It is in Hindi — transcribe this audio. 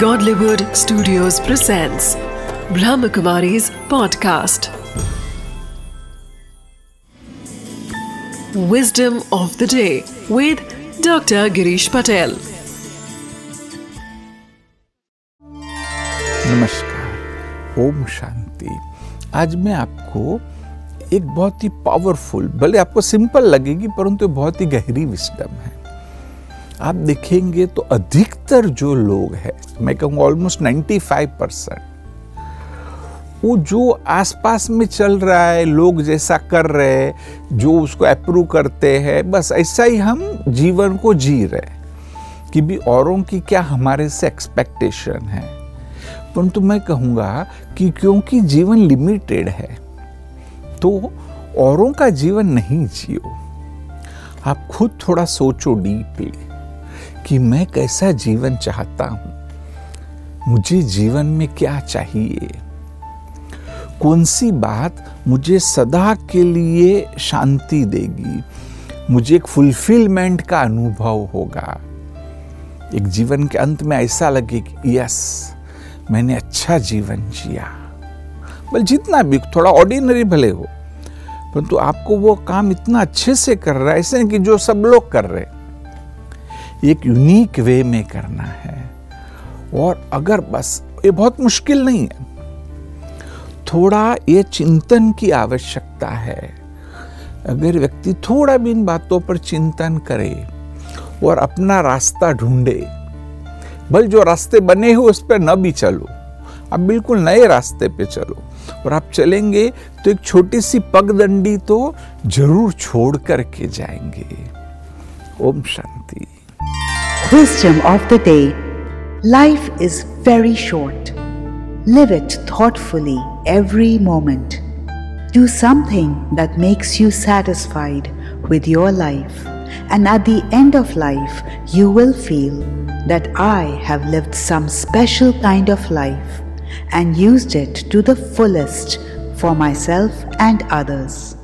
Godlywood Studios presents Brahmakumari's podcast. Wisdom of the day with Dr. Girish Patel. नमस्कार ओम शांति आज मैं आपको एक बहुत ही पावरफुल भले आपको सिंपल लगेगी परंतु बहुत ही गहरी विस्डम है आप देखेंगे तो अधिकतर जो लोग हैं, मैं कहूँगा ऑलमोस्ट 95 परसेंट वो जो आसपास में चल रहा है, लोग जैसा कर रहे हैं, जो उसको अप्रूव करते हैं, बस ऐसा ही हम जीवन को जी रहे हैं कि भी औरों की क्या हमारे से एक्सपेक्टेशन है। परंतु मैं कहूँगा कि क्योंकि जीवन लिमिटेड है तो औरों का जीवन नहीं जियो। आप खुद थोड़ा सोचो डीपली कि मैं कैसा जीवन चाहता हूँ? मुझे जीवन में क्या चाहिए? कौन सी बात मुझे सदा के लिए शांति देगी? मुझे एक फुलफिलमेंट का अनुभव होगा। एक जीवन के अंत में ऐसा लगे कि, यस, मैंने अच्छा जीवन जिया। बल जितना भी, थोड़ा ऑर्डिनरी भले हो, परंतु आपको वो काम इतना अच्छे से कर रहा है, ऐसे कि जो सब लोग कर रहे एक यूनिक वे में करना है। और अगर बस, ये बहुत मुश्किल नहीं है। थोड़ा ये चिंतन की आवश्यकता है। अगर व्यक्ति थोड़ा भी इन बातों पर चिंतन करे और अपना रास्ता ढूंढे भले जो रास्ते बने हो उस पर न भी चलो, आप बिल्कुल नए रास्ते पे चलो और आप चलेंगे तो एक छोटी सी पगदंडी तो ज़रूर छोड़ करके जाएँगे। Om Shanti. Wisdom of the day Life is very short. Live it thoughtfully every moment. Do something that makes you satisfied with your life, and at the end of life, you will feel that I have lived some special kind of life and used it to the fullest for myself and others.